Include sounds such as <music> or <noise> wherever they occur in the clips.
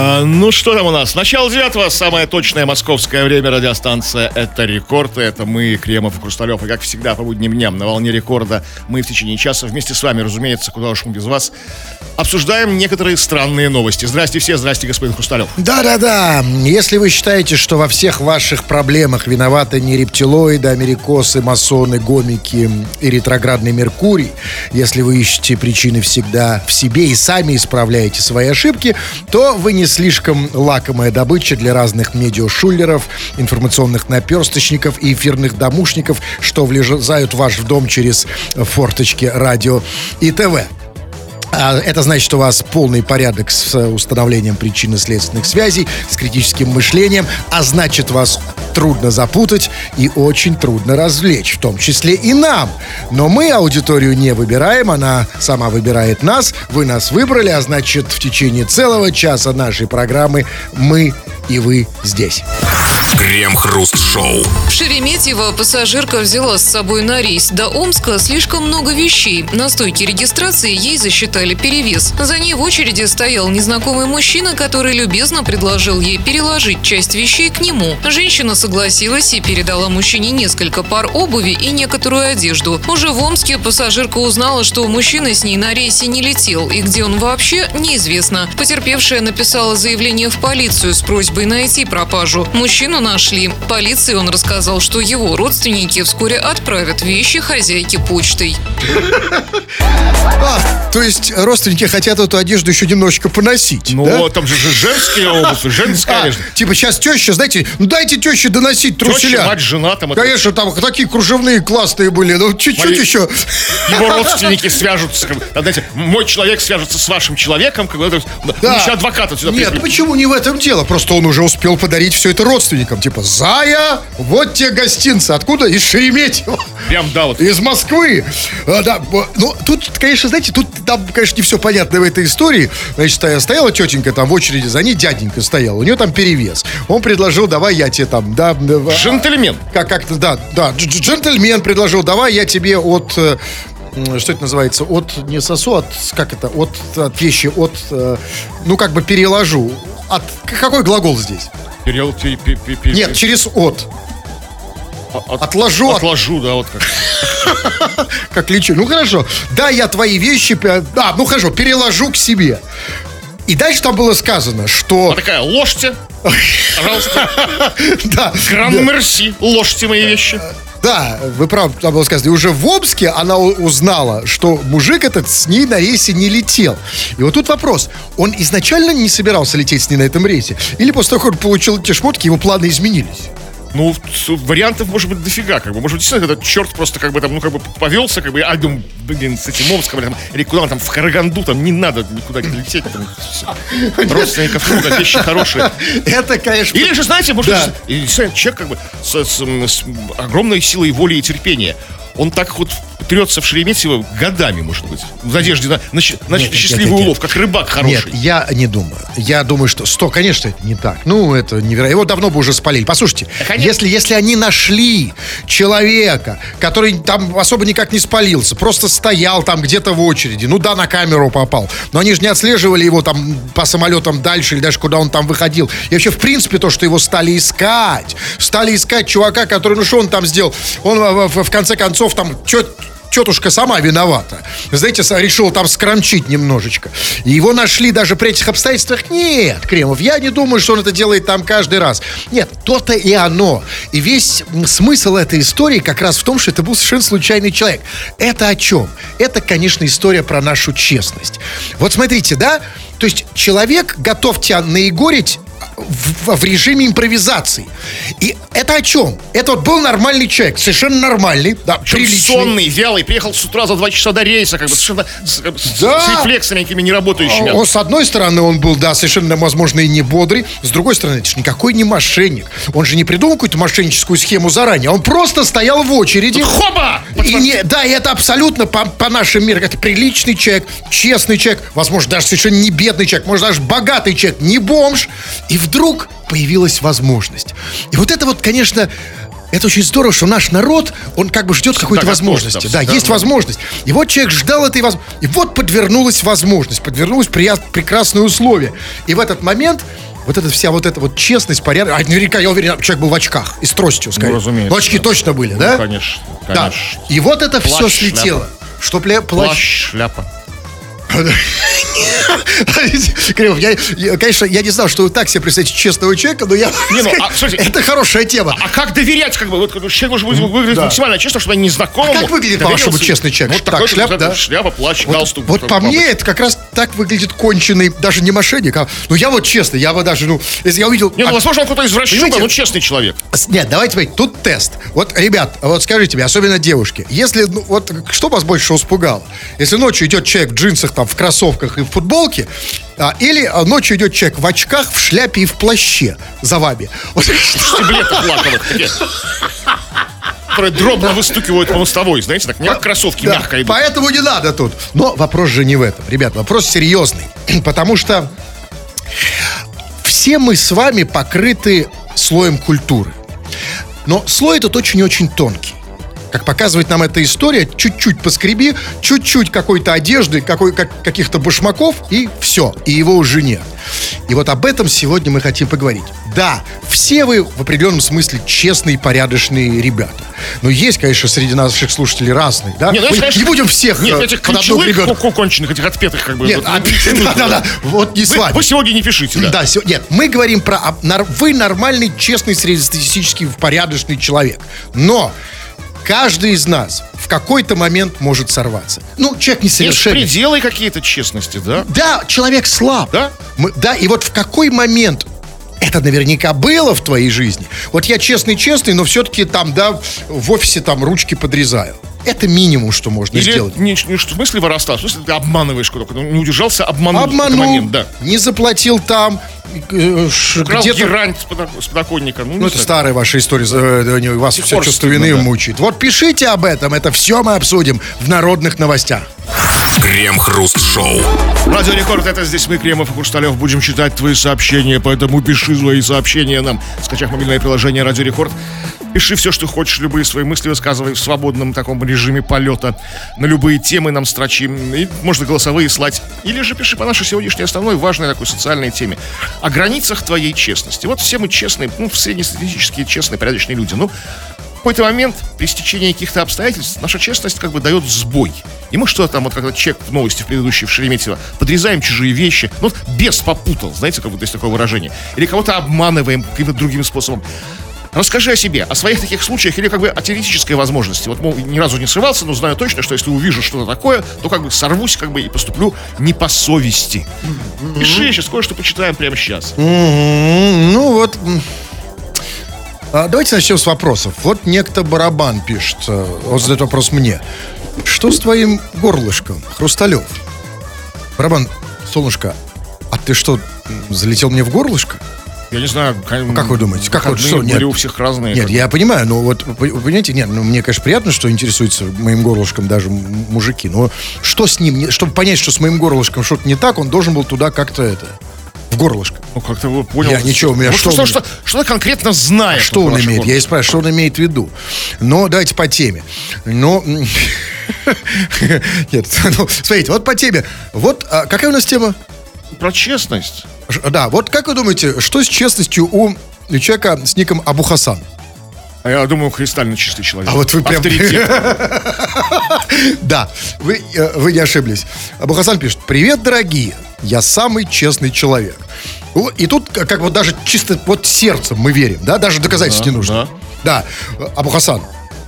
А, ну что там у нас? Начало девятого, самое точное московское время радиостанция «Это рекорд». Это мы, Кремов и Хрусталев. И как всегда по будним дням на волне рекорда мы в течение часа вместе с вами, разумеется, куда уж мы без вас, обсуждаем некоторые странные новости. Здрасте все, здрасте, господин Хрусталев. Да-да-да. Если вы считаете, что во всех ваших проблемах виноваты не рептилоиды, америкосы, масоны, гомики и ретроградный Меркурий, если вы ищете причины всегда в себе и сами исправляете свои ошибки, то вы не слишком лакомая добыча для разных медиашулеров, информационных наперсточников и эфирных домушников, что влезают в ваш дом через форточки радио и ТВ. А это значит, что у вас полный порядок с установлением причинно-следственных связей, с критическим мышлением, а значит, вас трудно запутать и очень трудно развлечь, в том числе и нам. Но мы аудиторию не выбираем, она сама выбирает нас, вы нас выбрали, а значит, в течение целого часа нашей программы мы и вы здесь. Крем-хруст-шоу. В Шереметьево пассажирка взяла с собой на рейс до Омска слишком много вещей. На стойке регистрации ей засчитали перевес. За ней в очереди стоял незнакомый мужчина, который любезно предложил ей переложить часть вещей к нему. Женщина согласилась и передала мужчине несколько пар обуви и некоторую одежду. Уже в Омске пассажирка узнала, что мужчина с ней на рейсе не летел и где он вообще, неизвестно. Потерпевшая написала заявление в полицию с просьбой найти пропажу. Мужчину нашли. Полиции он рассказал, что его родственники вскоре отправят вещи хозяйке почтой. А, то есть родственники хотят эту одежду еще немножечко поносить, Ну, да? там же же женские обувь, женская А, одежда. типа сейчас теща, знаете, ну дайте теще доносить труселя. Теща, мать, жена, там это- Конечно, там такие кружевные классные были, ну чуть-чуть Мои- еще. Его родственники свяжутся, как бы, а, знаете, мой человек свяжется с вашим человеком, как бы, Да. лучше адвоката сюда Нет, пригласить. почему не в этом дело? Просто он уже успел подарить все это родственникам. Типа, Зая, вот тебе гостинцы. Откуда? Из Шереметьево. Прям, да, вот. Из Москвы. А, да, ну, тут, конечно, знаете, тут там, конечно, не все понятно в этой истории. Значит, стоя- стояла тетенька там в очереди, за ней дяденька стоял. У нее там перевес. Он предложил, давай я тебе там, да... а, Джентльмен. Как, как-то, да, да, дж- дж- джентльмен предложил, давай я тебе от... э, Что это называется? От, не сосу, от, как это, от, от вещи, от, э, ну, как бы переложу. От, какой глагол здесь? Перел, пе- пе- пе- пе- Нет, через от. от- отложу, от- Отложу, да, вот как. <laughs> Как лечу. Ну, хорошо. Да, я твои вещи, да, ну, хорошо, переложу к себе. И дальше там было сказано, что... А такая, ложьте, пожалуйста, <laughs> Да, гран мерси, ложьте мои вещи. Да, вы правы, там было сказано. И уже в Омске она узнала, что мужик этот с ней на рейсе не летел. И вот тут вопрос. Он изначально не собирался лететь с ней на этом рейсе? Или после того, как он получил эти шмотки, его планы изменились? Ну, вариантов может быть дофига, как бы. Может быть, действительно, этот черт просто как бы там, ну, как бы повелся, как бы, а, думаю, блин, с этим Омском, там, или куда он там, в Караганду, там, не надо никуда не лететь, там, родственников много, вещи хорошие. Это, конечно... Или же, знаете, может, человек как бы с огромной силой воли и терпения. Он так вот трется в Шереметьево годами, может быть, в надежде на, на, на Нет, нет, счастливый нет, нет. улов, как рыбак Нет, хороший. я не думаю. Я думаю, что... Сто, конечно, это не так. Ну, это невероятно. Его давно бы уже спалили. Послушайте, конечно. если, если они нашли человека, который там особо никак не спалился, просто стоял там где-то в очереди, ну да, на камеру попал, но они же не отслеживали его там по самолетам дальше или даже куда он там выходил. И вообще, в принципе, то, что его стали искать, стали искать чувака, который, ну что он там сделал? Он в, в- в конце концов там... Чё, тетушка сама виновата. Знаете, решил там скромчить немножечко. И его нашли даже при этих обстоятельствах. Нет, Кремов, я не думаю, что он это делает там каждый раз. Нет, то-то и оно. И весь смысл этой истории как раз в том, что это был совершенно случайный человек. Это о чем? Это, конечно, история про нашу честность. Вот смотрите, да? То есть человек готов тебя наигорить в, в режиме импровизации. И это о чем? Это вот был нормальный человек, совершенно нормальный, да, Причем приличный. сонный, вялый, приехал с утра за два часа до рейса, как бы совершенно с, Да. с рефлексами какими неработающими. Он, с одной стороны, он был, да, совершенно, возможно, и не бодрый. С другой стороны, это же никакой не мошенник. Он же не придумал какую-то мошенническую схему заранее. Он просто стоял в очереди. Хоба! И не, да, и это абсолютно по, по нашим меркам. Это приличный человек, честный человек, возможно, даже совершенно не бедный человек, может, даже богатый человек, не бомж. И вдруг появилась возможность. И вот это вот, конечно, это очень здорово, что наш народ, он как бы ждет какой-то готов, возможности. да, Да, есть возможность. И вот человек ждал этой возможности. И вот подвернулась возможность, подвернулось прият- прекрасное условие. И в этот момент вот эта вся вот эта вот честность, порядок. А наверняка, я уверен, человек был в очках и с тростью, скорее. разумеется, Ну, очки да. точно были, Ну, да? конечно, Да. конечно. И вот это все Плащ, слетело. шляпа. Что пля- плащ. Плащ, шляпа. <laughs> Кремов, я, я, конечно, я не знал, что вы так себе представляете честного человека, но я... Не, ну, а, слушайте, это хорошая тема. А как доверять, как бы, вот когда человек должен выглядеть Да. максимально честно, чтобы я незнакомому А как выглядит, по-вашему, честный человек? Вот Так, такой, шляп, да? Шляпа, плащ, Вот, галстук. вот там, по мне это как раз так выглядит конченый, даже не мошенник, а... Ну, я вот честно, я бы даже, ну, если я увидел... Не, ну, а, возможно, он какой-то извращенка, но честный человек. Нет, давайте, смотрите, тут тест. Вот, ребят, вот скажите мне, особенно девушки, если, ну, вот, что вас больше испугало? Если ночью идет человек в джинсах, там, в кроссовках и в футболке, а, или а, ночью идет человек в очках, в шляпе и в плаще за вами. Вот, <laughs> Стеблетах лаковых. Которые дробно выстукивают по мостовой, знаете, так, как кроссовки Да, мягко идут. Поэтому не надо тут. Но вопрос же не в этом. Ребят, вопрос серьезный. <clears throat> Потому что все мы с вами покрыты слоем культуры. Но слой этот очень-очень тонкий. Как показывает нам эта история, чуть-чуть поскреби, чуть-чуть какой-то одежды, какой, как, каких-то башмаков, и все, и его уже нет. И вот об этом сегодня мы хотим поговорить. Да, все вы в определенном смысле честные, порядочные ребята. Но есть, конечно, среди наших слушателей разные, да? Не, ну, мы конечно, не будем всех Нет, э, этих под одну ку- конченых, этих отпетых, как бы. Нет, вот, а- ну, <laughs> да-да-да, вот не с Вы, вами. вы сегодня не пишите, да. Да, нет, мы говорим про вы нормальный, честный, среднестатистический, порядочный человек. Но каждый из нас в какой-то момент может сорваться. Ну, человек Есть несовершенен. пределы какие-то честности, да? Да, человек слаб. Да? Мы- да, и вот в какой момент это наверняка было в твоей жизни. Вот я честный-честный, но все-таки там, да, в офисе там ручки подрезаю. Это минимум, что можно Или сделать. не, не что в смысле воровства, в смысле ты обманываешь куда-то, ну, не удержался, обманул. Обманул, момент, да. не заплатил там, э, Украл где-то... герань с, подок- с подоконника. Ну, Ну, это знаю. старая ваша история, э, вас все чувство вины да. мучает. Вот пишите об этом, это все мы обсудим в народных новостях. Крем-хруст-шоу. Радио Рекорд, это здесь мы, Кремов и Хрусталев, будем читать твои сообщения, поэтому пиши свои сообщения нам, скачав мобильное приложение Радио Рекорд. Пиши все, что хочешь, любые свои мысли высказывай в свободном таком режиме полета. На любые темы нам строчи. И можно голосовые слать. Или же пиши по нашей сегодняшней основной важной такой социальной теме. О границах твоей честности. Вот все мы честные, ну, среднестатистические, честные, порядочные люди. Ну, в какой-то момент, при стечении каких-то обстоятельств, наша честность как бы дает сбой. И мы что там, вот когда человек в новости в предыдущей в Шереметьево, подрезаем чужие вещи, ну, вот бес попутал, знаете, как будто есть такое выражение. Или кого-то обманываем каким-то другим способом. Расскажи о себе, о своих таких случаях или как бы о теоретической возможности. Вот, мол, ни разу не срывался, но знаю точно, что если увижу что-то такое, то как бы сорвусь как бы и поступлю не по совести. Пиши, сейчас кое-что почитаем прямо сейчас. М, Ну вот. А, давайте начнем с вопросов. Вот некто Барабан пишет, э, он задает вопрос мне. Что с твоим горлышком, Хрусталев? Барабан, солнышко, а ты что, залетел мне в горлышко? Я не знаю, Как вы думаете? Как вот что? Нет. у всех разные. Нет, как я понимаю, но вот, вы вы понимаете, нет, ну, мне, конечно, приятно, что интересуются моим горлышком даже мужики, но что с ним, чтобы понять, что с моим горлышком что-то не так, он должен был туда как-то это, в горлышко. Ну, как-то вы понял. Я ничего, у меня Ну, что что, что, что, конкретно знает. Что вот он имеет? город. Я и спрашиваю, что он имеет в виду. Но давайте по теме. Но... м, <laughs> Нет, <laughs> ну, смотрите, вот по теме. Вот а, какая у нас тема? Про честность. Да, вот как вы думаете, что с честностью у человека с ником Абу Хасан? А я думаю, кристально чистый человек. А вот вы прям-. <laughs> Да, вы, э, вы не ошиблись. Абу Хасан пишет, привет, дорогие, я самый честный человек. И тут как, вот даже чисто вот сердцем мы верим, да, даже доказательств Да, не нужно. Да, Абу Хасан,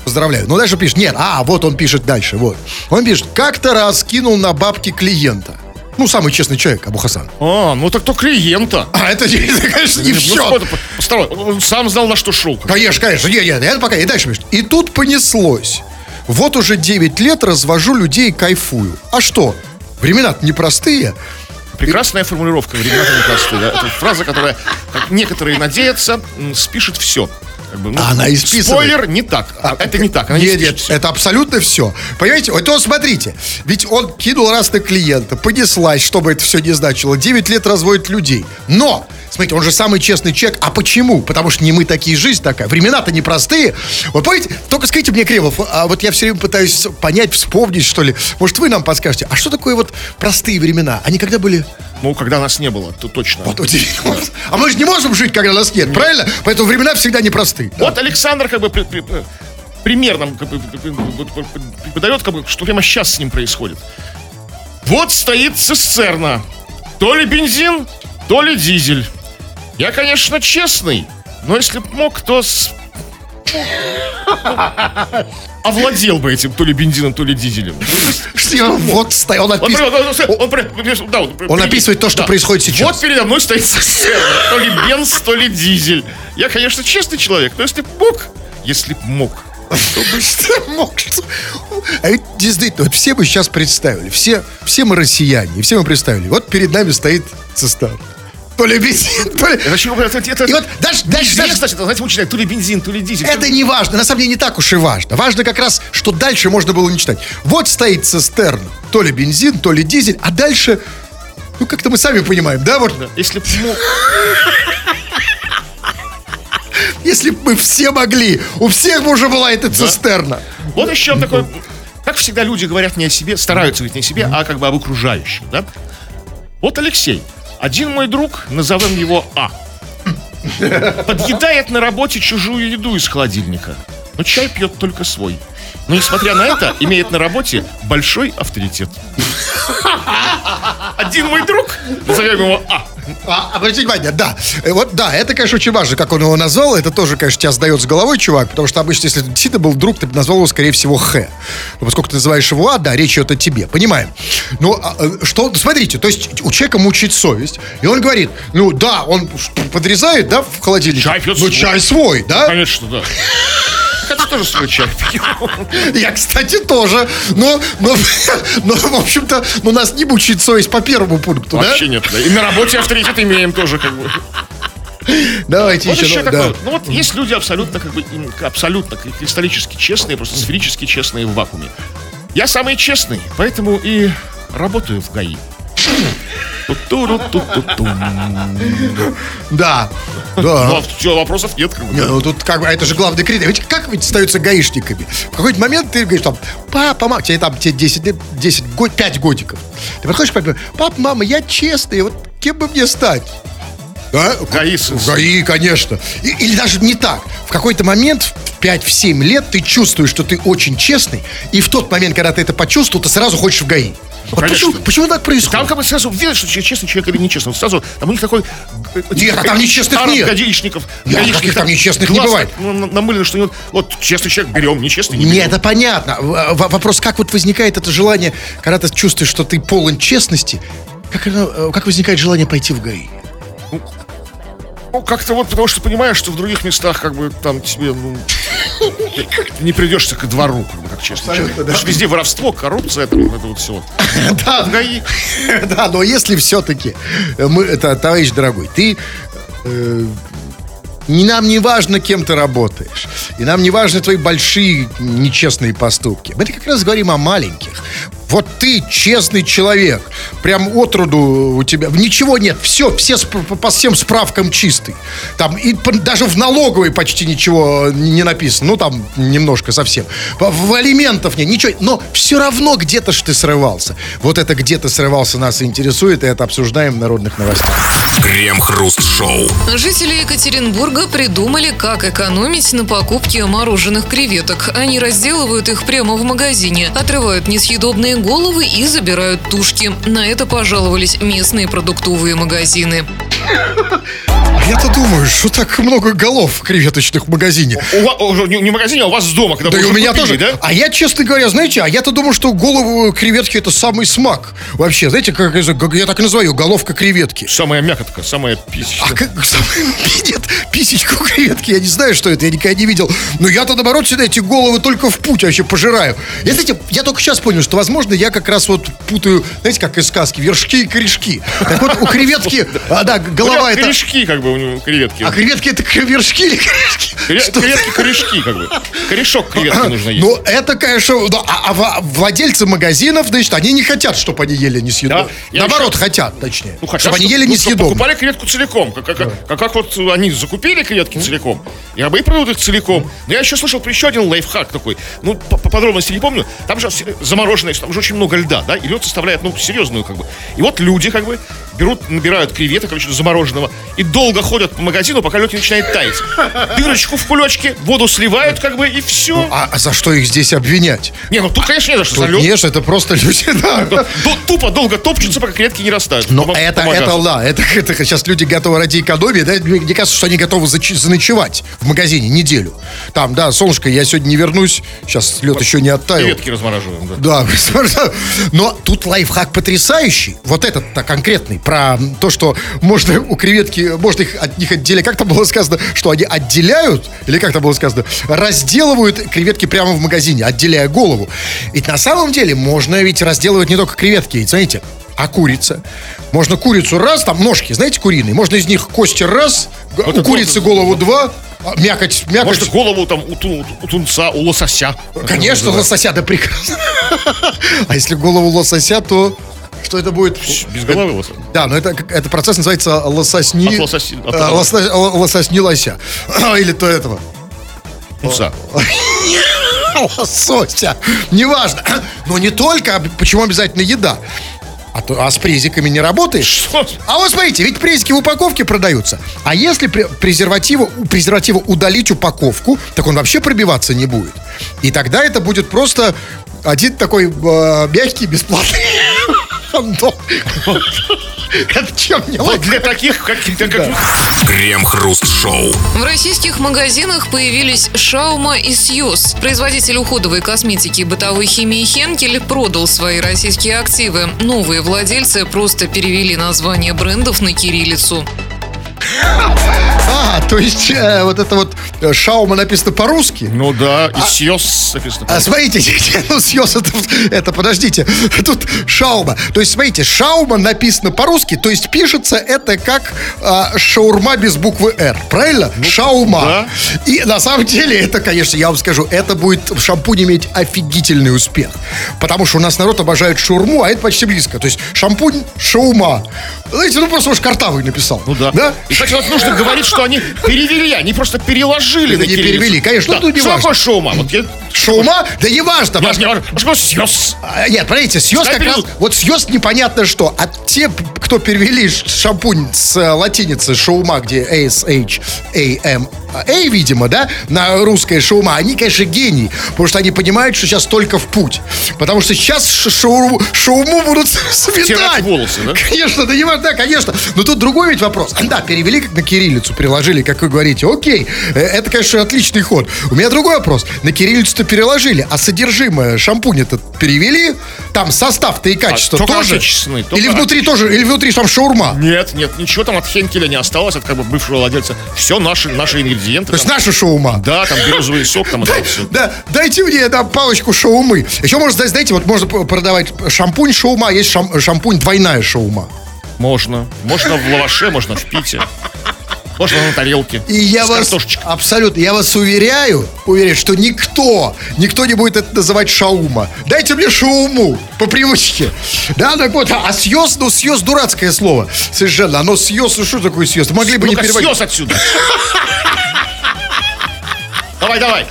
поздравляю. Ну дальше пишет, нет, а, вот он пишет дальше, вот. Он пишет, как-то раз кинул на бабки клиента. Ну, самый честный человек, Абу Хасан. А, ну так то клиента. А, это, <laughs> конечно, не все. постой, он сам знал, на что шел. Конечно, конечно. Нет, нет, это пока. И дальше. И тут понеслось. Вот уже 9 лет развожу людей и кайфую. А что? Времена-то непростые. Прекрасная формулировка, времена непростые. Да? Это фраза, которая, как некоторые надеются, спишет все. Как бы, ну, А она исписывает. Спойлер, не так. А, это не так. Она не Нет, спишет нет, это абсолютно все. Понимаете? Вот смотрите. Ведь он кинул раз на клиента, понеслась, чтобы это все не значило. 9 лет разводит людей. Но, смотрите, он же самый честный человек. А почему? Потому что не мы такие, жизнь такая. Времена-то непростые. Вот помните, только скажите мне, Кремов, а вот я все время пытаюсь понять, вспомнить, что ли. Может, вы нам подскажете, а что такое вот простые времена? Они когда были... Ну, когда нас не было, то точно. Вот удивительно. А мы же не можем жить, когда нас нет, правильно? Поэтому времена всегда непростые. Вот Александр как бы при- при- примерно как бы, преподает, как бы, что прямо сейчас с ним происходит. Вот стоит цистерна. То ли бензин, то ли дизель. Я, конечно, честный, но если б мог, то с... <laughs> овладел бы этим то ли бензином, то ли дизелем. Что, <laughs> Вот стоял, он описывает. он- описывает то, что происходит сейчас. Вот передо мной стоит. То ли бенз, то ли дизель. Я, конечно, честный человек, но если б мог, если б мог, <laughs> А ведь действительно, вот все мы сейчас представили, все, все мы россияне, все мы представили, вот перед нами стоит цистерна. То ли бензин, то ли... Это, это, это, И вот даже, даже, Известно, даже- это, знаете, учителя, то ли бензин, то ли дизель. это не важно, на самом деле не так уж и важно. Важно как раз, что дальше можно было не читать. Вот стоит цистерна, то ли бензин, то ли дизель, а дальше, ну как-то мы сами понимаем, да, вот Если б мог, если бы мы все могли, у всех бы уже была эта цистерна. Вот еще такой... Как всегда люди говорят не о себе, стараются говорить не о себе, а как бы об окружающих, да? Вот Алексей, один мой друг, назовем его А, подъедает на работе чужую еду из холодильника, но чай пьет только свой. Но, несмотря на это, имеет на работе большой авторитет. Один мой друг, назовем его А, А, обратите внимание, да. Э, Вот да, это, конечно, очень важно, как он его назвал. Это тоже, конечно, тебя сдает с головой, чувак, потому что обычно, если действительно был друг, ты бы назвал его, скорее всего, Х. Но поскольку ты называешь его А, да, речь идет о тебе. Понимаем. Но а, э, что, смотрите, то есть у человека мучает совесть, и он говорит, ну да, он подрезает, да, в холодильнике. Чай пьет Ну, свой. чай свой, да? конечно, да. Хотя тоже свой чай пью. Я, кстати, тоже. Но, но, но в общем-то, но нас не мучает совесть по первому пункту, Вообще нет. да. И на работе авторитет имеем тоже, как бы. да? Давайте Вот еще. еще да. такое. Ну вот есть люди абсолютно, как бы, абсолютно кристаллически честные, просто сферически честные в вакууме. Я самый честный, поэтому и работаю в ГАИ. Ту-ту-ру-ту-ту-тум. Да. Ну, Да. а все, вопросов нет. Не, ну тут как бы, а это же главный критерий. Ведь как ведь остаются гаишниками? В какой-то момент ты говоришь там, папа, мама, тебе там тебе 10 лет, 10 год, 5 годиков. Ты подходишь папа, мама, я честный, вот кем бы мне стать? Да? ГАИ. В ГАИ, конечно. И- или даже не так. В какой-то момент, в 5-7 лет, ты чувствуешь, что ты очень честный, и в тот момент, когда ты это почувствовал, ты сразу хочешь в ГАИ. Вот почему, почему так происходит? Там как бы сразу видно, что честный человек или нечестный. Вот Сразу там у них такой... э, Нет, а там нечестных старых нет. Нет, гаишников, каких там нечестных не бывает. ну, на- намылено, что вот, вот честный человек берем, нечестный не Нет, берем. это понятно. В- Вопрос, как вот возникает это желание, когда ты чувствуешь, что ты полон честности, как, оно, э, как возникает желание пойти в ГАИ? Ну, как-то вот, потому что понимаешь, что в других местах, как бы, там тебе, ну, ты не придешься ко двору, как бы, как честный человек. Потому что везде воровство, коррупция, это, это вот все. <laughs> Да, <laughs> да, но если все-таки, мы, это, товарищ дорогой, ты э, не нам не важно, кем ты работаешь, и нам не важны твои большие нечестные поступки. Мы как раз говорим о маленьких. Вот ты честный человек, прям отроду у тебя ничего нет, все, все по, всем справкам чистый. Там и даже в налоговой почти ничего не не написано, ну там немножко совсем. В, в алиментов нет, ничего, но все равно где-то ж ты срывался. Вот это где-то срывался нас и интересует, и это обсуждаем в народных новостях. Крем-хруст-шоу. Жители Екатеринбурга придумали, как экономить на покупке мороженых креветок. Они разделывают их прямо в магазине, отрывают несъедобные головы и забирают тушки. На это пожаловались местные продуктовые магазины. <laughs> Я-то думаю, что так много голов креветочных в магазине. У вас, о, не не в магазине, а у вас дома, когда Да вы и у меня купили, тоже. да? А я, честно говоря, знаете, а я-то думал, что голову креветки это самый смак. Вообще, знаете, как, я так и называю, головка креветки. Самая мякотка, самая писечная. А как <laughs> нет, писечку креветки, я не знаю, что это, я никогда не видел. Но я-то, наоборот, всегда эти головы только в путь вообще пожираю. Я, знаете, я только сейчас понял, что, возможно, я как раз вот путаю, знаете, как из сказки, вершки и корешки. Так вот, у креветки, <laughs> а, да, У голова это... корешки, как бы, креветки. А креветки это вершки или корешки? Кре- Что? Креветки-корешки, как бы. Корешок креветки <coughs> нужно есть. Ну, это, конечно, ну, а, а владельцы магазинов, значит, они не хотят, чтобы они ели несъедобно. Да, Наоборот, еще- хотят, точнее. Ну, хотя чтобы они ели ну, чтоб несъедобно. покупали креветку целиком. Как, как, как, как вот они закупили креветки целиком, и бы и продают их целиком. Но я еще слышал еще один лайфхак такой. Ну, по, по подробности не помню. Там же замороженное, там же очень много льда, да, и лед составляет, ну, серьезную, как бы. И вот люди, как бы, берут, набирают креветок, короче, замороженного, и долго ходят по магазину, пока лед не начинает таять. Дырочку в кулечке, воду сливают, как бы, и все. А, а за что их здесь обвинять? Не, ну тут, конечно, не за что, за Тут лед. нет, это просто люди, <laughs> да. Тупо долго топчутся, пока креветки не растают. Но это, это, да, это, <laughs> это сейчас люди готовы ради экономии, да, мне, кажется, что они готовы заночевать в магазине неделю. Там, да, солнышко, я сегодня не вернусь, сейчас лед еще не оттаял. Креветки размораживаем, да. Да, <laughs> но тут лайфхак потрясающий. Вот этот-то конкретный, про то, что можно у креветки, можно их от них отделять. Как там было сказано, что они отделяют, или как там было сказано, разделывают креветки прямо в магазине, отделяя голову. Ведь на самом деле можно ведь разделывать не только креветки, ведь, знаете, а курица. Можно курицу раз, там ножки, знаете, куриные, можно из них кости раз, г- у курицы голову два, а мякоть, мякоть. Может, голову там у, ту- у тунца, у лосося. Конечно, лосося, да прекрасно. <laughs> А если голову лосося, то что это будет? Без головы лося. Да, но это, это процесс называется лососни... От лососи- от э, лосо- лососни лося. <clears throat> Или то этого. Тунца. <laughs> Лосося. Неважно. <clears throat> Но не только. а Почему обязательно еда? А, то, а с презиками не работаешь? Что? А вот смотрите, ведь презики в упаковке продаются. А если пре- презервативу, у презерватива удалить упаковку, так он вообще пробиваться не будет. И тогда это будет просто один такой э, мягкий, бесплатный <laughs> кондом. Это чем не Вот для таких, как, как Крем-хруст-шоу. В российских магазинах появились Шаума и Сьюз. Производитель уходовой косметики и бытовой химии Хенкель продал свои российские активы. Новые владельцы просто перевели название брендов на кириллицу. А, то есть э, вот это вот шаума написано по-русски. Ну да, и сьёс написано. А смотрите, <laughs> ну съес это, это, подождите, <laughs> тут шаума. То есть, смотрите, шаума написано по-русски, то есть пишется это как а, шаурма без буквы «Р», правильно? шаума. да. И на самом деле это, конечно, я вам скажу, это будет шампунь иметь офигительный успех. Потому что у нас народ обожает шаурму, а это почти близко. То есть шампунь шаума. Знаете, ну просто уж картавый написал. Ну да. Да? И, кстати, вот нужно говорить, что они перевели, они просто переложили Это на не кириллицу. перевели, конечно, Да. тут не Что важно. такое шоума? Вот я... Шаума? Да не важно. Я важно- не важно. Что съёс? А, Нет, смотрите, съез как раз... Вот съез непонятно что. А те, кто перевели шампунь с э, латиницы шаума, где S-H-A-M-A, видимо, да, на русское шаума, они, конечно, гении, потому что они понимают, что сейчас только в путь. Потому что сейчас шаурму, шауму будут <laughs> сметать. Волосы, да? Конечно, да не важно, да, конечно. Но тут другой ведь вопрос. Да, перевели как на кириллицу, приложили, как вы говорите. Окей, э, это, конечно, отличный ход. У меня другой вопрос. На кириллицу-то переложили, а содержимое шампуня-то перевели? Там состав-то и качество только тоже? Или внутри тоже, или внутри там шаурма? Нет, нет, ничего там от Хенкеля не осталось, от как бы бывшего владельца. Все наши, наши ингредиенты. То есть там. наша шаурма? Да, там березовый сок, там это все. Да, дайте мне да, палочку шаумы. Еще можно, знаете, вот можно продавать шампунь шаума, а есть шам- шампунь двойная шаума. Можно. Можно в лаваше, можно в пите. Можно на тарелке. И я вас абсолютно, я вас уверяю, уверяю, что никто, никто не будет это называть шаума. Дайте мне шауму по привычке. Да, так вот, а съез, ну съез дурацкое слово. Совершенно. Оно съез, ну что такое съез? Могли бы не Ну-ка, переводить. съес отсюда. Давай, давай.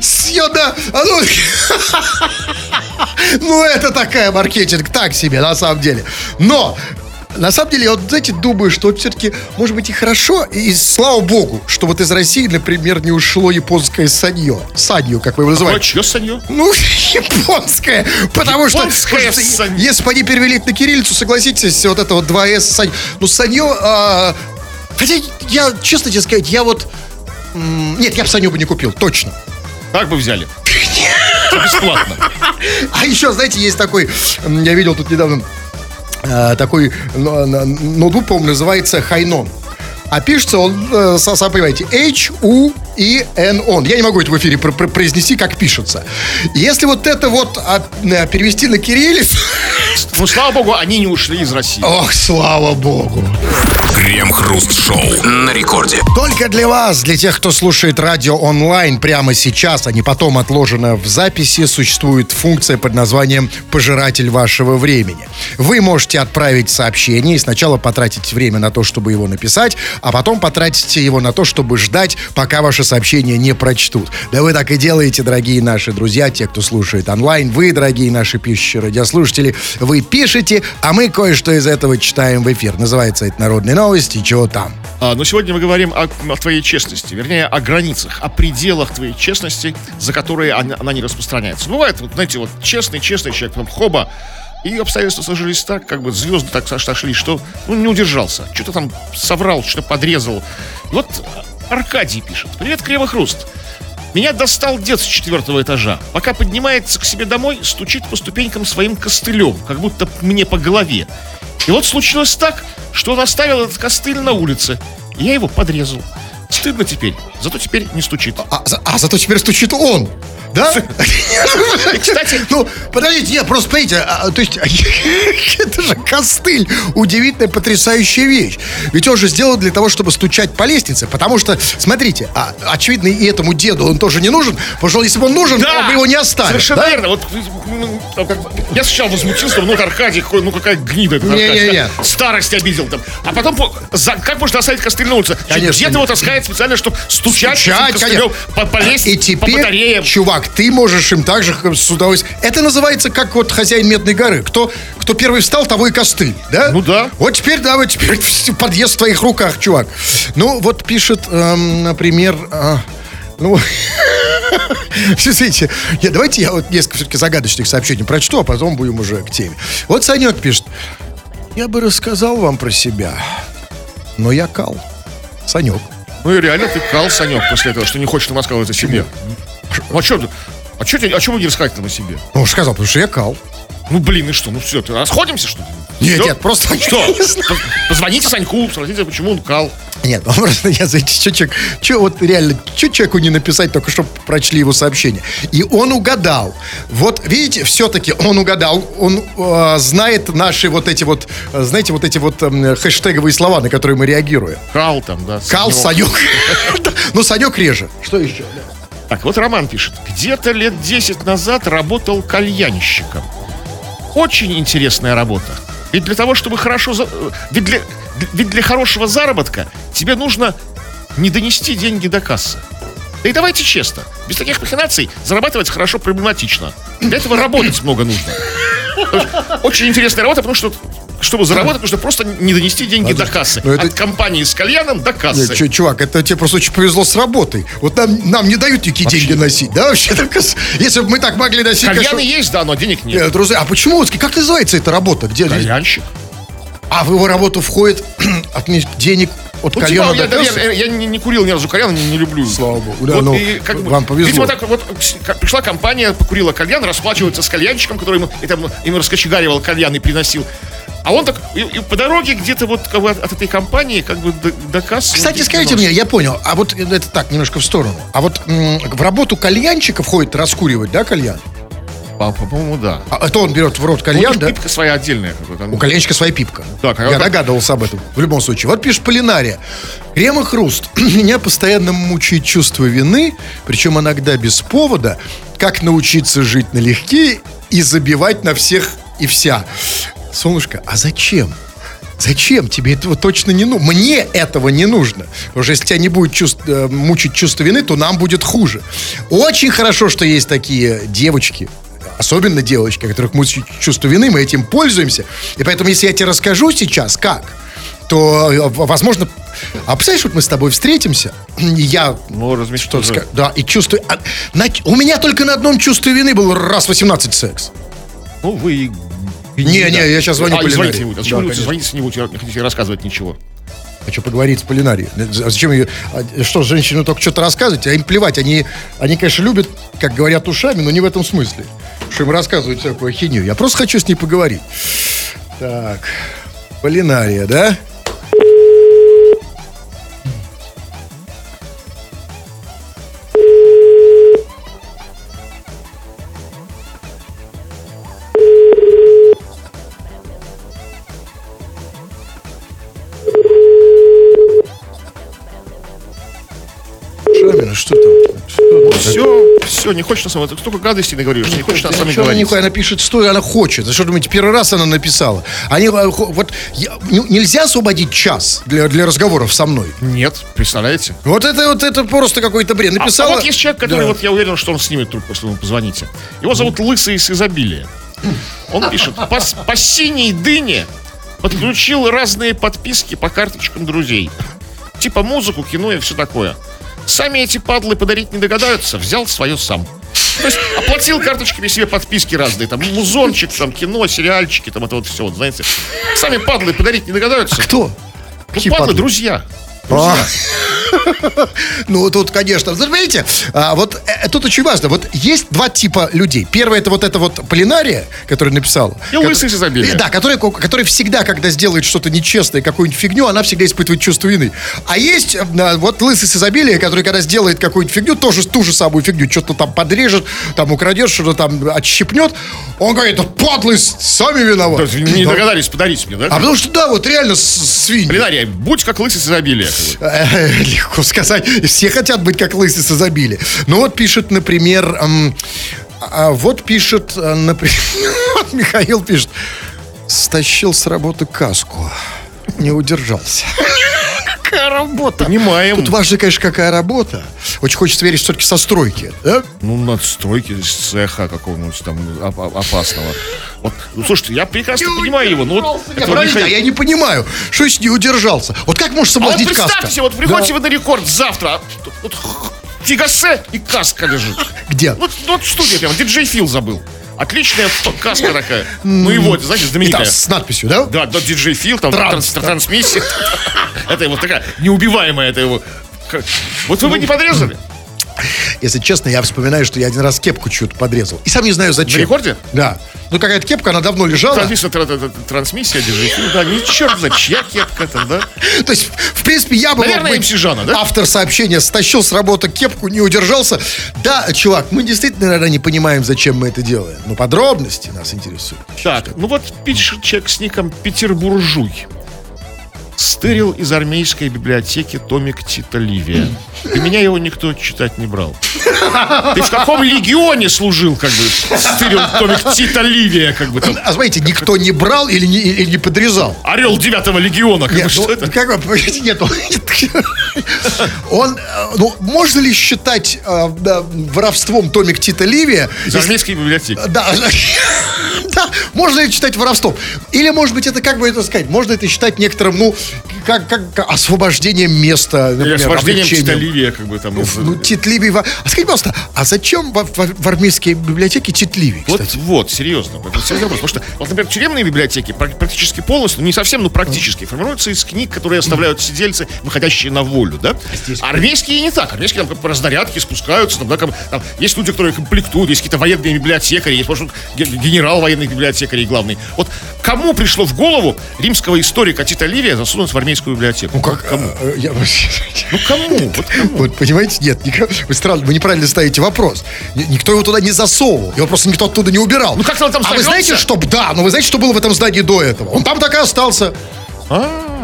Съеда. А ну, это такая маркетинг, так себе, на самом деле. Но, на самом деле, я вот, знаете, думаю, что все-таки, может быть, и хорошо, и слава богу, что вот из России, например, не ушло японское санье. Санью, как вы его называете. чье санье? Ну, <laughs> японское. Потому что, Японское что санье. если бы они перевели это на кириллицу, согласитесь, вот это вот 2С санье. Ну, санье... а, хотя, я, честно тебе сказать, я вот... Нет, я бы саню бы не купил, точно. Так бы взяли. Бесплатно. <laughs> А еще, знаете, есть такой, я видел тут недавно, э, такой ну, ноутбук, по-моему, называется Хайнон. А пишется он, э, са- понимаете, H-U-E-N-On. Я не могу это в эфире пр- пр- произнести, как пишется. Если вот это вот а, э, перевести на кириллицу, <laughs> Ну, слава богу, они не ушли из России. ох, слава богу. Крем-хруст-шоу на рекорде. Только для вас, для тех, кто слушает радио онлайн прямо сейчас, а не потом отложено в записи, существует функция под названием «Пожиратель вашего времени». Вы можете отправить сообщение и сначала потратить время на то, чтобы его написать, а потом потратить его на то, чтобы ждать, пока ваше сообщение не прочтут. Да вы так и делаете, дорогие наши друзья, те, кто слушает онлайн. Вы, дорогие наши пишущие радиослушатели, вы пишете, а мы кое-что из этого читаем в эфир. Называется это «Народные новости», чего там. А, но сегодня мы говорим о, о твоей честности, вернее, о границах, о пределах твоей честности, за которые она, она не распространяется. Бывает, вот, знаете, вот честный, честный человек, потом хоба, и обстоятельства сложились так, как бы звезды так сошли, что ну, не удержался. Что-то там соврал, что-то подрезал. И вот Аркадий пишет. Привет, Кривохруст. Меня достал дед с четвертого этажа. Пока поднимается к себе домой, стучит по ступенькам своим костылем, как будто мне по голове. И вот случилось так, что он оставил этот костыль на улице. И я его подрезал. Стыдно теперь, зато теперь не стучит. А, за- а зато теперь стучит он. Да? <laughs> Кстати- ну, подождите, нет, просто смотрите, а, то есть, <laughs> это же костыль, удивительная, потрясающая вещь. Ведь он же сделал для того, чтобы стучать по лестнице, потому что, смотрите, а, очевидно, и этому деду он тоже не нужен, потому что если бы он нужен, он бы его не оставил. Совершенно да? верно. Вот, м, я сначала возмутился, ну, Аркадий, какой, ну, какая гнида. Не-не-не. Аркадий, да? Старость обидел там. А потом, по- за- как можно оставить костыль на улице? Конечно, нет. его таскает специально, чтобы стучать, Стучать, костылем по, по И лестнице, по теперь, батареям. чувак, ты можешь им также с удовольствием... Это называется как вот хозяин Медной горы. Кто, кто первый встал, того и костыль, да? Ну да. Вот теперь, да, вот теперь <laughs> подъезд в твоих руках, чувак. Ну, вот пишет, эм, например... а, ну, <laughs> смотрите, я- давайте я вот несколько все-таки загадочных сообщений прочту, а потом будем уже к теме. Вот Санек пишет. Я бы рассказал вам про себя, но я кал. Санек. Ну и реально ты кал, Санек, после этого, что не хочешь рассказывать о себе. Ну, а что? А что а вы не рассказать о себе? Ну, сказал, потому что я кал. Ну, блин, и что? Ну, все, ты расходимся, что ли? Нет, Всё? нет, просто... Что? <laughs> Позвоните Саньку, спросите, почему он кал. Нет, ну <laughs> просто я, что человек, что вот реально, что человеку не написать, только чтобы прочли его сообщение. И он угадал. Вот, видите, все-таки он угадал, он э, знает наши вот эти вот, э, знаете, вот эти вот эм, хэштеговые слова, на которые мы реагируем. Кал там, да. Кал. Санек. <laughs> Ну, Санек реже. Что еще? Так, вот Роман пишет. Где-то лет 10 назад работал кальянщиком. Очень интересная работа. Ведь для того, чтобы хорошо... э, Ведь для, ведь для хорошего заработка тебе нужно не донести деньги до кассы. Да и давайте честно, без таких махинаций зарабатывать хорошо проблематично. Для этого работать много нужно. Очень интересная работа, потому что чтобы заработать, нужно просто не донести деньги до кассы. ну это- От компании с кальяном до кассы. Нет, чё, чувак, это тебе просто очень повезло с работой. Вот нам, нам не дают такие деньги носить, да, вообще? Так, Если бы мы так могли носить... Кальяны конечно, есть, да, но денег нет. э, Друзья, а почему? Как называется эта работа? Где, Кальянщик. А в его работу входит <clears throat> от денег от Ну, кальяна типа, я, кассы? я- я не, не курил ни разу кальян, не, не люблю. Слава богу, да, Вот ну, и как бы, вам повезло. Видимо, так вот пришла компания, покурила кальян, расплачивается с кальянщиком, который ему, и там, ему раскочегаривал кальян и приносил. А он так и, и по дороге где-то вот как бы, от, от этой компании как бы до, до кассы. Кстати, вот, скажите мне, я понял, а вот это так, немножко в сторону. А вот м, в работу кальянчика входит раскуривать, да, кальян? По- По-моему, да. А это он берет в рот Ну, у кальян, да? пипка своя отдельная. как там. У кальянчика своя пипка. Да, Я как- догадывался об этом. В любом случае. Вот пишет Полинария. Крем и хруст. <clears throat> Меня постоянно мучает чувство вины, причем иногда без повода. Как научиться жить налегке и забивать на всех и вся. Солнышко, а зачем? Зачем? Тебе этого точно не нужно. Мне этого не нужно. Потому что если тебя не будет чувств- э, мучить чувство вины, то нам будет хуже. Очень хорошо, что есть такие девочки, особенно девочки, которых мучит чувство вины, мы этим пользуемся. И поэтому, если я тебе расскажу сейчас, как, то, э, возможно... А представляешь, вот мы с тобой встретимся, и я Ну, ска- Да, и чувствую... а, на- у меня только на одном чувстве вины был раз 18 секс. Ну, вы... и- и Не, не, я сейчас звоню а, и Полинарии. звоните не Да, звоните, если не будете не хотите рассказывать ничего? Хочу поговорить с Полинарией. Зачем ее... а что, женщины только что-то рассказывать, а им плевать. Они, они, конечно, любят, как говорят, ушами, но не в этом смысле. Что им рассказывают всякую ахинею. Я просто хочу с ней поговорить. Так, Полинария, да? Не хочет на самом деле. Столько гадостей наговоришь, что не хочет на самом деле говорить. она пишет, что она хочет. За что думаете, первый раз она написала? Они, э, вот, я- ну, нельзя освободить час для, для разговоров со мной. Нет, представляете? Вот это вот это просто какой-то бред. А- Написала... А, вот есть человек, который, Да. вот я уверен, что он снимет трубку, если вы позвоните. Его зовут Лысый из изобилия. Он пишет, по, по синей дыне подключил разные подписки по карточкам друзей. Типа музыку, кино и все такое. Сами эти падлы подарить не догадаются, взял свое сам. То есть оплатил карточками себе подписки разные, там музончик, там кино, сериальчики, там это вот все, вот, знаете. Сами падлы подарить не догадаются. Кто? Ну, падлы, падлы? друзья. А. <laughs> Ну, тут, конечно. Знаете, а, вот э, тут очень важно. Вот есть два типа людей. Первый это вот это вот полинария, которая написала. И лысый из изобилия. Да, который, который всегда, когда сделает что-то нечестное, какую-нибудь фигню, она всегда испытывает чувство вины. А есть э, вот лысый из изобилия, который, когда сделает какую-нибудь фигню, тоже ту же самую фигню, что-то там подрежет, там украдет, что-то там отщипнет, он говорит, «Да подлый, сами виноваты. есть не Да. догадались подарить мне, да? А потому что, да, вот реально с- свиньи. Полинария, будь как лысый из изобилия. как Легко сказать. Все хотят быть как лысый с изобилия. Ну вот пишет, например... эм, а вот пишет, э, например... <laughs> Михаил пишет. Стащил с работы каску. Не удержался. <laughs> Какая работа. Понимаем. Тут важно, конечно, какая работа. Очень хочется верить все-таки со стройки. да? Ну, надстройки из цеха какого-нибудь там оп- опасного. Вот, ну, слушайте, я прекрасно понимаю его, но вот... Нет, это подождите, Михаил- а я не понимаю, что если не удержался. Вот как может А вот соблазнить представьте каска? вот приходите вы на рекорд завтра, а вот фигасе и каска лежит. Где? Вот, ну, вот в студии прямо, диджей Фил забыл. Отличная каска такая. Ну и вот, знаете, И там знаменитая. с надписью, да? Да, да, диджей Фил, там Транс, транс- трансмиссия. <laughs> Это его такая неубиваемая, это его... Вот вы бы не подрезали? Если честно, я вспоминаю, что я один раз кепку чью-то подрезал. И сам не знаю зачем. На рекорде? Да. Ну, какая-то кепка, она давно лежала. Трансмиссия, диджей Фил, да, не черт знает, чья кепка там, да? <laughs> То есть, в принципе, я бы Наверное, мог быть Жана, да? автор сообщения стащил с работы кепку, не удержался. Да, чувак, мы действительно иногда не понимаем, зачем мы это делаем. Но подробности нас интересуют. Так, ну вот пишет человек с ником Петербуржуй. Стырил из армейской библиотеки томик Тита Ливия. И меня его никто читать не брал. Ты в каком легионе служил, как бы? Стырил томик Тита Ливия, как бы там. А смотрите, никто не брал или не, или не подрезал. Орел девятого легиона, как бы, Нет, что ну, это? как бы, понимаете, нет, он, он, э, ну, можно ли считать э, да, воровством томик Тита Ливия? Из армейской библиотеки. Да, <laughs> да, можно ли считать воровством? Или, может быть, это, как бы это сказать, можно это считать некоторым, ну, как, как, освобождением места, Или например, освобождением облегчением. Тита Ливия, как бы там. из- Ну, Тит Ливий... во- А скажите, пожалуйста, а зачем в, в- в армейской библиотеке Тит Ливий, Вот, кстати? вот, серьезно. Это серьезный вопрос. Потому что, вот, например, тюремные библиотеки пр- практически полностью, ну, не совсем, но практически, формируются из книг, которые оставляют сидельцы, выходящие на волю, да? А армейские не так. Армейские там как по разнарядке спускаются, там, да, как там есть люди, которые комплектуют, есть какие-то военные библиотекари, есть, может, ге- генерал военных библиотекарей главный. Вот кому пришло в голову римского историка Тита Ливия засунуть в армейскую библиотеку? Ну, как, Кому? э, я вообще- <laughs> Ну, кому? <laughs> Вот кому? Вот, понимаете, нет, вы, странно, вы неправильно ставите вопрос. Ни- Никто его туда не засовывал, его просто никто оттуда не убирал. Ну, как-то он там А вы согрелся? знаете, что... Да, но вы знаете, что было в этом здании до этого? Он там так и остался.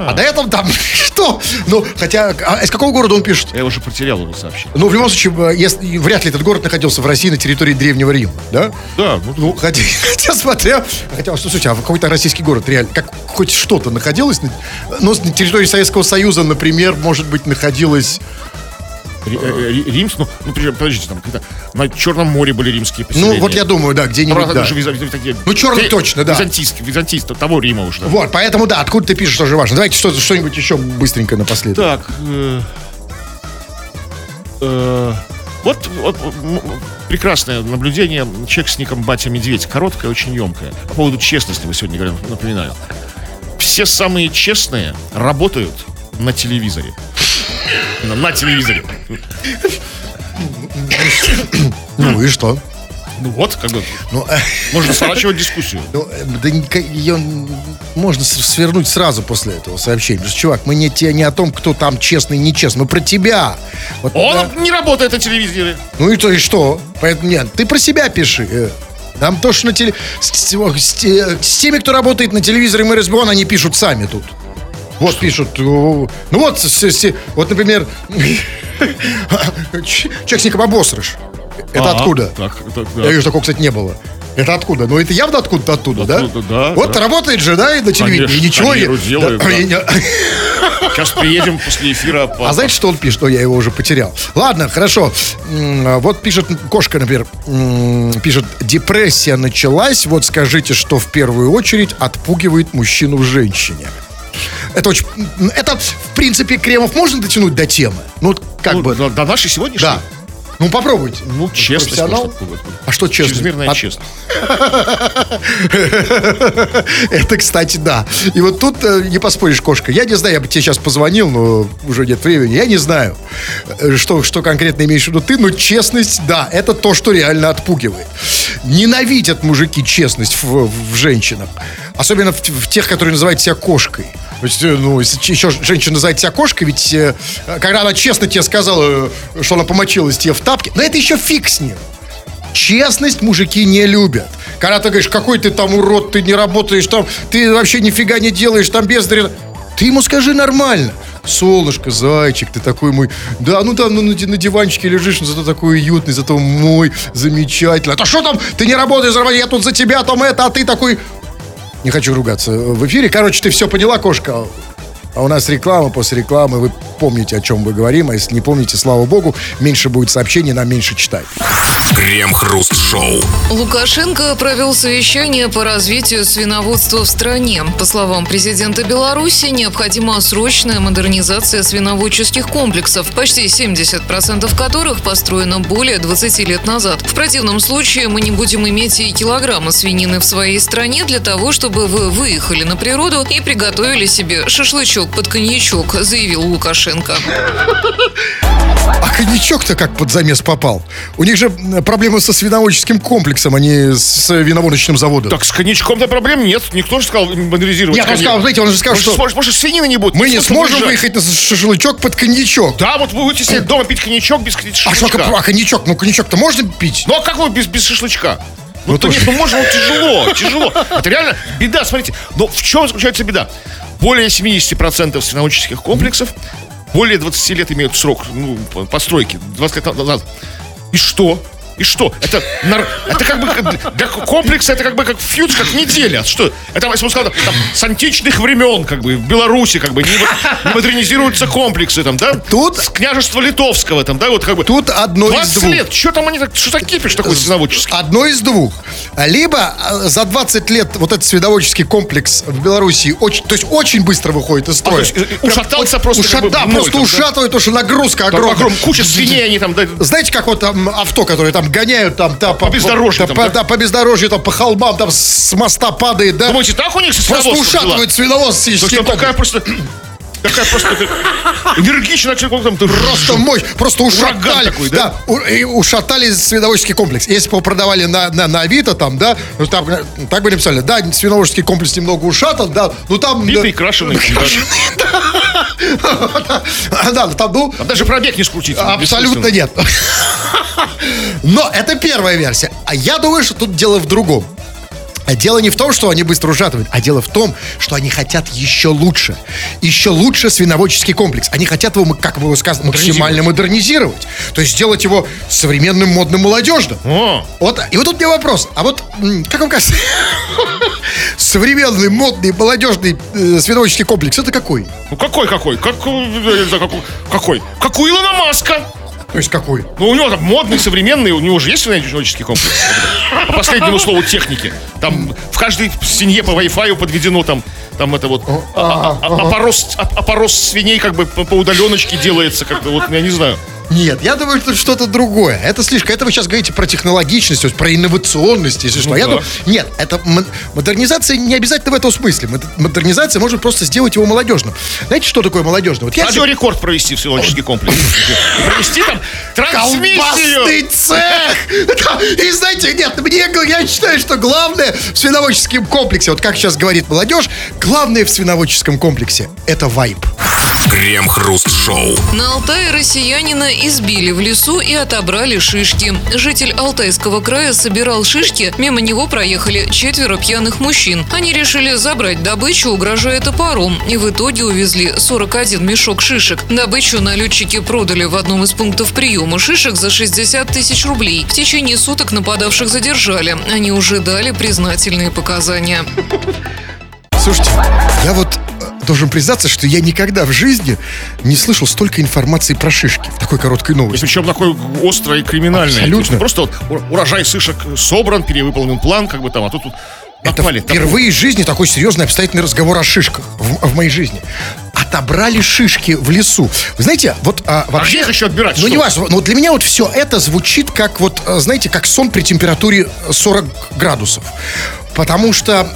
А до этого там <laughs> что? Ну, хотя, а из какого города он пишет? Я уже потерял его сообщение. Ну, в любом случае, э, если, вряд ли этот город находился в России на территории Древнего Рима, да? Да, ну, Ну, хотя, <laughs> хотя смотря... Хотя, слушайте, а какой-то российский город реально, как хоть что-то находилось? на- Ну, на территории Советского Союза, например, может быть, находилось... Э, ри- Римс, ну, ну, подожди- подождите, там как-то на Черном море были римские Ну, поселения. вот я думаю, да, Ну, где-нибудь, раз да. уже виза- такие- Ну, черный Те- точно, да. Византийский, византийский, того Рима уж. да. Вот, поэтому, да, откуда ты пишешь, тоже важно. Давайте что- что-нибудь еще быстренько напоследок. Так, э, э, вот, вот, прекрасное наблюдение. Человек с ником Батя Медведь. Короткое, очень емкое. По поводу честности мы сегодня говорим, напоминаю. Все самые честные работают на телевизоре. На, телевизоре. Ну и что? Ну вот, как бы, Ну, э, можно сворачивать дискуссию. ну, э, да ее можно свернуть сразу после этого сообщения. Потому что, чувак, мы не, те, не о том, кто там честный и нечестный, мы про тебя. Вот, да. Он не работает на телевизоре. Ну и то, и что? Поэтому нет, ты про себя пиши. э. Нам то, что на теле... С, с- с с теми, кто работает на телевизоре МРСБОН, они пишут сами тут. Вот пишут. Ну вот, вот, например, <laughs> человек с ником обосрыш. Это Ага, откуда? Да. Я вижу, такого, кстати, не было. Это откуда? Ну, это явно откуда-то оттуда, да? Да, Вот да. работает же, да, и на телевидении. Конечно, и ничего. карьеру и- делает, да. и не- <laughs> Сейчас приедем после эфира. по- А знаете, что он пишет? Но я его уже потерял. Ладно, хорошо. М, Вот пишет кошка, например, пишет, депрессия началась. Вот скажите, что в первую очередь отпугивает мужчину в женщине. Это очень... Это, в принципе, Кремов можно дотянуть до темы? Ну, вот как Ну, бы... до, нашей сегодняшней? Да. Ну, попробуйте. Ну, честность Профессионал? может. А что честность? Чрезмерная А- честность. <laughs> Это, кстати, да. И вот тут э, не поспоришь, кошка. Я не знаю, я бы тебе сейчас позвонил, но уже нет времени. Я не знаю, э, что, что конкретно имеешь в виду ты, но честность, да, это то, что реально отпугивает. Ненавидят мужики честность в, в женщинах. Особенно в, в тех, которые называют себя кошкой. То э, ну, еще женщина себя кошкой, ведь э, когда она честно тебе сказала, э, что она помочилась тебе в тапке, но это еще фиг с ним. Честность мужики не любят. Когда ты говоришь, какой ты там урод, ты не работаешь там, ты вообще нифига не делаешь там бездарь. Ты ему скажи нормально. Солнышко, зайчик, ты такой мой. Да, ну там ну, на, на диванчике лежишь, но зато такой уютный, зато мой, замечательный. А что там, ты не работаешь, я тут за тебя, там это, а ты такой... Не хочу ругаться в эфире. Короче, ты все поняла, кошка. А у нас реклама, после рекламы вы помните, о чем мы говорим. А если не помните, слава богу, меньше будет сообщений, нам меньше читать. Крем-хруст-шоу. Лукашенко провел совещание по развитию свиноводства в стране. По словам президента Беларуси, необходима срочная модернизация свиноводческих комплексов, почти 70% которых построено более 20 лет назад. В противном случае мы не будем иметь и килограмма свинины в своей стране для того, чтобы вы выехали на природу и приготовили себе шашлычок под коньячок, заявил Лукашенко. <laughs> А коньячок-то как под замес попал? У них же проблемы со свиноводческим комплексом, а не с виноводочным заводом. Так с коньячком-то проблем нет. Никто же сказал модернизировать Нет, он коньяк. сказал, знаете, он же сказал, Может, что может, может, свинины не будет. мы не сможем выезжать. выехать на шашлычок под коньячок. Да, вот вы будете сидеть дома пить коньячок без А что, шашлычка. а коньячок? Ну, коньячок-то можно пить? Ну а как вы без, без шашлычка? Ну, Ну, то тоже. нет, ну можно, ну тяжело, <laughs> тяжело. Это реально беда, смотрите. Но в чем заключается беда? Более 70% свиноводческих комплексов более 20 лет имеют срок ну, по- постройки. 20 лет назад. И что? И что? Это, нар- это как бы для комплекса это как бы как фьюз, как неделя. Что? Это, бы сказал, там, с античных времен, как бы, в Беларуси, как бы, не, не модернизируются комплексы, там, да? Тут- С княжества Литовского, там, да, вот как бы. Тут одно из 20 двух. лет, что там они так, что за кипиш такой свиноводческий? Одно из двух. Либо э, за 20 лет вот этот свиноводческий комплекс в Беларуси очень, то есть очень быстро выходит из строя. А, то есть, э, Прям ушатался вот просто уша- как бы да, просто там, да? ушатывает, потому что нагрузка огромная. огром- куча свиней они там, да, Знаете, как вот там авто, которые там гоняют там, да, По бездорожью да, там, по, да? да, по бездорожью, там, по холмам, там с моста падает, да? Думаете, так у них Просто Потому что комплекс. такая просто... Такая просто энергичная, как там... Просто мощь, просто ушатали, такой, да? у- и ушатали свиноводческий комплекс. Если бы его продавали на, на, на Авито, там, да, ну, там, э, так бы написали, да, свиноводческий комплекс немного ушатан, да, ну там... Битый, да, крашеный. да. <laughs> Да, ну, там, ну, А Даже пробег не скрутить. Абсолютно нет. <laughs> Но это первая версия. А я думаю, что тут дело в другом. А Дело не в том, что они быстро ушатывают, а дело в том, что они хотят еще лучше. Еще лучше свиноводческий комплекс. Они хотят его, как было сказано, максимально модернизировать. То есть сделать его современным, модным, молодежным. О, Вот, и вот тут меня вопрос. А вот, как вам кажется, <laughs> современный, модный, молодежный э, свиноводческий комплекс, это какой? ну какой, какой? Как, э, я не знаю, какой? Какой? Как у Илона Маска. То есть какой? Ну, у него там модный, современный, у него же есть свиноводческий комплекс. По последнему слову техники. Там в каждой семье по Wi-Fi подведено там, там это вот а- а- опорос, опорос свиней как бы по, по удаленочке делается, как-то вот, я не знаю. Нет, я думаю, что что-то другое. Это слишком. Это вы сейчас говорите про технологичность, то есть про инновационность, если что. Ну Я да. думаю, нет, это модернизация не обязательно в этом смысле. Мод- Модернизация может просто сделать его молодежным. Знаете, что такое молодежный? Вот я себе- Радиорекорд провести в свиноводческий комплекс. Провести там трансмиссию. Цех! И знаете, нет, мне, я считаю, что главное в свиноводческом комплексе, вот как сейчас говорит молодежь, главное в свиноводческом комплексе – это вайб. Крем-хруст-шоу. На Алтае россиянина избили в лесу и отобрали шишки. Житель Алтайского края собирал шишки, мимо него проехали четверо пьяных мужчин. Они решили забрать добычу, угрожая топором, и в итоге увезли 41 мешок шишек. Добычу налетчики продали в одном из пунктов приема шишек за 60 тысяч рублей. В течение суток нападавших задержали. Они уже дали признательные показания. Слушайте, я вот должен признаться, что я никогда в жизни не слышал столько информации про шишки в такой короткой И новости. причем такой острой и криминальной. Абсолютно. Просто вот ур- урожай сышек собран, перевыполнен план, как бы там, а тут вот Это напали. Там- впервые в жизни такой серьезный обстоятельный разговор о шишках в, в моей жизни. Отобрали шишки в лесу. Вы знаете, вот а, вообще... где их еще отбирать? Ну, Что? не важно. Но вот для меня вот все это звучит как вот, а, знаете, как сон при температуре 40 градусов. Потому что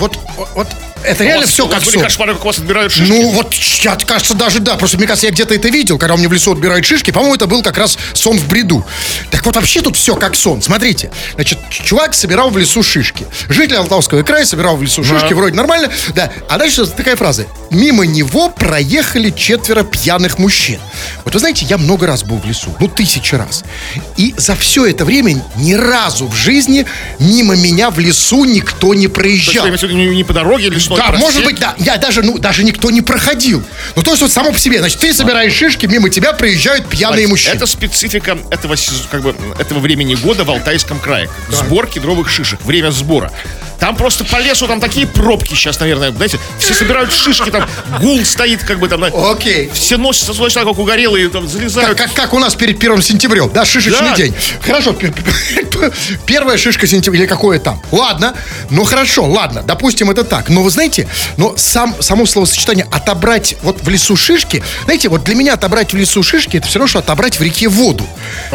вот, вот это реально вас- все как сон. кошмары, как вас отбирают шишки? Ну, вот, я, кажется, даже да. Просто, мне кажется, я где-то это видел, когда у меня в лесу отбирают шишки. По-моему, это был как раз сон в бреду. Так вот, вообще тут все как сон. Смотрите. Значит, чувак собирал в лесу шишки. Житель Алтайского края собирал в лесу шишки. Вроде нормально. Да. А дальше такая фраза. Мимо него проехали четверо пьяных мужчин. Вот вы знаете, я много раз был в лесу. Ну, тысячи раз. И за все это время ни разу в жизни мимо меня в лесу никто не То есть проезжал. в виду не, не по дороге лесной, Да, по может быть, да. Я даже, ну, даже никто не проходил. Ну, то есть вот само по себе. Значит, ты собираешь шишки, мимо тебя приезжают пьяные Смотрите, мужчины. Это специфика этого, как бы, этого времени года в Алтайском крае. Сбор кедровых шишек. Время сбора. Там просто по лесу, там такие пробки сейчас, наверное, знаете, все собирают шишки, там гул стоит, как бы там, Окей. все носятся точно как угорелые, там Как, залезают. как, как у нас перед первым сентябрем, да, шишечный Да. день. Хорошо, пер- пер- первая шишка сентября, или какое там. Ладно, ну хорошо, ладно, допустим, это так. Но вы знаете, но сам, само словосочетание отобрать вот в лесу шишки, знаете, вот для меня отобрать в лесу шишки, это все равно, что отобрать в реке воду.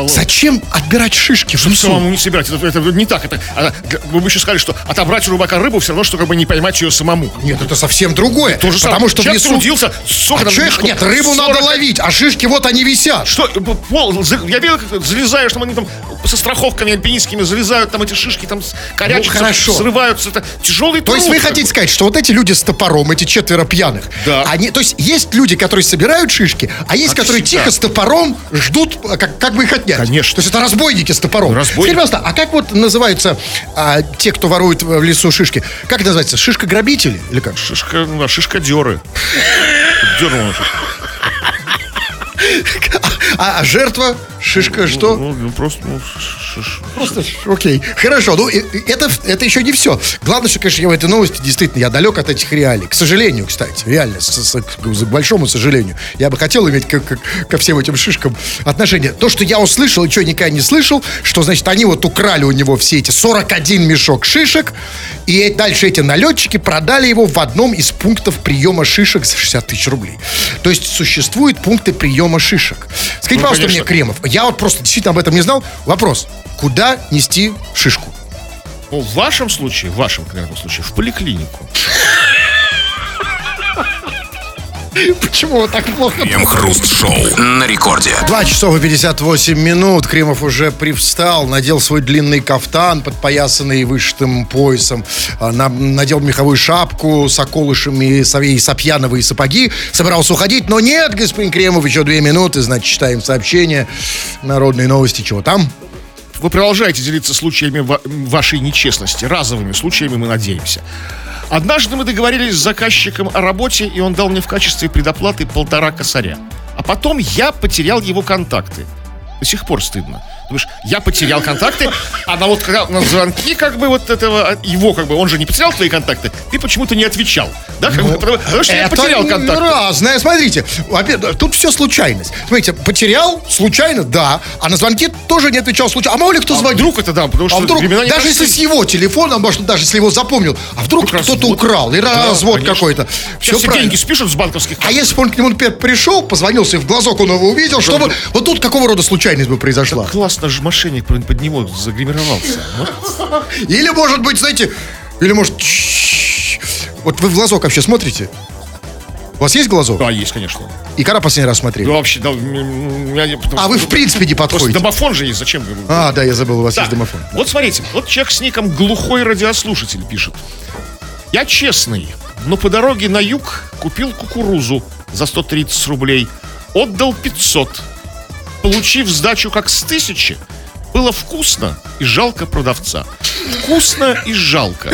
Зачем отбирать шишки в лесу? Самому не собирать. Это, это не так. Это, а, вы бы еще сказали, что отобрать у рыбака рыбу все равно, что как бы не поймать ее самому. Нет, это совсем другое. То же самое. Потому что в Человек лесу... трудился, сколько А мешков? Нет, рыбу 40. надо ловить, а шишки вот они висят. Что, э, пол, я видел, как залезаешь, там они там со страховками альпинистскими залезают, там эти шишки там с- корячатся, Ну, хорошо. срываются. Это тяжелый То есть труд, вы хотите сказать, что вот эти люди с топором, эти четверо пьяных, Да. они, то есть есть люди, которые собирают шишки, а есть, Как которые тихо с топором ждут, а, как, как бы их отнять. Конечно. То есть это разбойники с топором. Ну, разбойники. Скажите, а как вот называются а, те, кто ворует в лесу шишки? Как это называется? Шишка-грабители? Или как? Шишка, ну да, шишкодеры. Дернула шишка. <laughs> А, а жертва? Шишка что? Ну, ну, просто, ну, Просто, окей. Хорошо, ну это, это еще не все. Главное, что, конечно, я в этой новости действительно, я далек от этих реалий. К сожалению, кстати, реально, с, с- к, к большому сожалению. Я бы хотел иметь к- к- ко всем этим шишкам отношение. То, что я услышал, и что никогда не слышал, что, значит, они вот украли у него все эти 41 мешок шишек, и дальше эти налетчики продали его в одном из пунктов приема шишек за 60 тысяч рублей. То есть существуют пункты приема шишек. Скажите, Ну, пожалуйста, конечно. мне, Кремов, я вот просто действительно об этом не знал. Вопрос. Куда нести шишку? Ну, в вашем случае, в вашем конкретном случае, в поликлинику. Почему вот так плохо? Крем-хруст-шоу на рекорде. 2 часов и 58 минут. Кремов уже привстал, надел свой длинный кафтан, подпоясанный вышитым поясом, а, на- надел меховую шапку с околышами, и сапьяновые сапоги. Собирался уходить, но нет, господин Кремов, еще две минуты, значит, читаем сообщение. Народные новости, чего там? Вы продолжаете делиться случаями ва- вашей нечестности, разовыми случаями, мы надеемся. Однажды мы договорились с заказчиком о работе, и он дал мне в качестве предоплаты полтора косаря. А потом я потерял его контакты. До сих пор стыдно. Думаешь, я потерял контакты, а на вот когда на звонки как бы вот этого, а, его как бы, он же не потерял твои контакты, ты почему-то не отвечал. Да, как бы, потому, потому что я потерял контакты. разное. Смотрите, тут все случайность. Смотрите, потерял случайно, да, а на звонки тоже не отвечал случайно. А мало ли кто А звонит? вдруг это да, потому что А вдруг, даже если непростые. с его телефона, может, даже если его запомнил, а вдруг кто-то развод. украл, или Да, развод какой-то. Все правильно. деньги спишут с банковских А если бы он к нему пришел, позвонился, и в глазок он его увидел, чтобы... Вот тут какого рода случайность бы произошла? Классно же мошенник под него загримировался. Вот. <laughs> Или, может быть, знаете, или, может... Вот вы в глазок вообще смотрите? У вас есть глазок? Да, есть, конечно. И когда последний раз смотрели? Ну, вообще, да, не- потому А вы в принципе не подходите? домофон же есть, зачем? А, да, я забыл, у вас Да. есть домофон. Вот смотрите, вот человек с ником глухой радиослушатель пишет. Я честный, но по дороге на юг купил кукурузу. за 130 рублей, отдал 500. Получив сдачу как с тысячи, было вкусно и жалко продавца. Вкусно и жалко.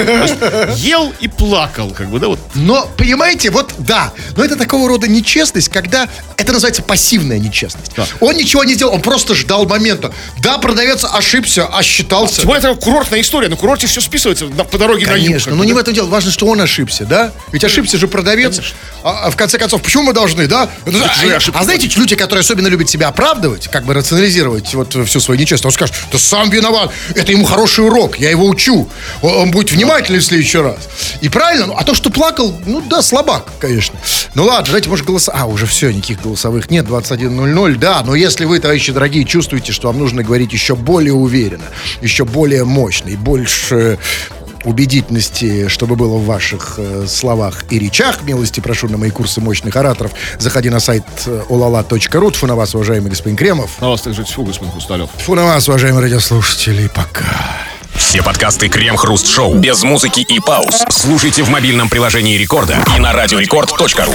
Ел и плакал, как бы, да, вот. Но, понимаете, вот да, но это такого рода нечестность, когда это называется пассивная нечестность. Да. Он ничего не сделал, он просто ждал момента. Да, продавец ошибся, осчитался. Тем более, это курортная история. На курорте все списывается на- по дороге на юг. Конечно, но не в этом дело. Важно, что он ошибся, да? Ведь ошибся же продавец. А, а в конце концов, почему мы должны, да? Это- чужие а, ошибки. а знаете, люди, которые особенно любят себя оправдывать, как бы рационализировать вот всю свою нечестность, он скажет, ты сам виноват, это ему хороший урок, я его учу, он, будет внимательный в следующий раз. И правильно, ну, а то, что плакал, ну да, слабак, конечно. Ну ладно, давайте, может, голоса... А, уже все, никаких голосовых нет, 21.00, да, но если вы, товарищи дорогие, чувствуете, что вам нужно говорить еще более уверенно, еще более мощно и больше убедительности, чтобы было в ваших э, словах и речах. Милости прошу на мои курсы мощных ораторов. Заходи на сайт э, olala.ru. Тьфу на вас, уважаемый господин Кремов. На вас также тьфу, господин Хрусталев. Тьфу на вас, уважаемые радиослушатели. Пока. Все подкасты Крем-Хруст Шоу без музыки и пауз слушайте в мобильном приложении Рекорда и на радиорекорд.ру.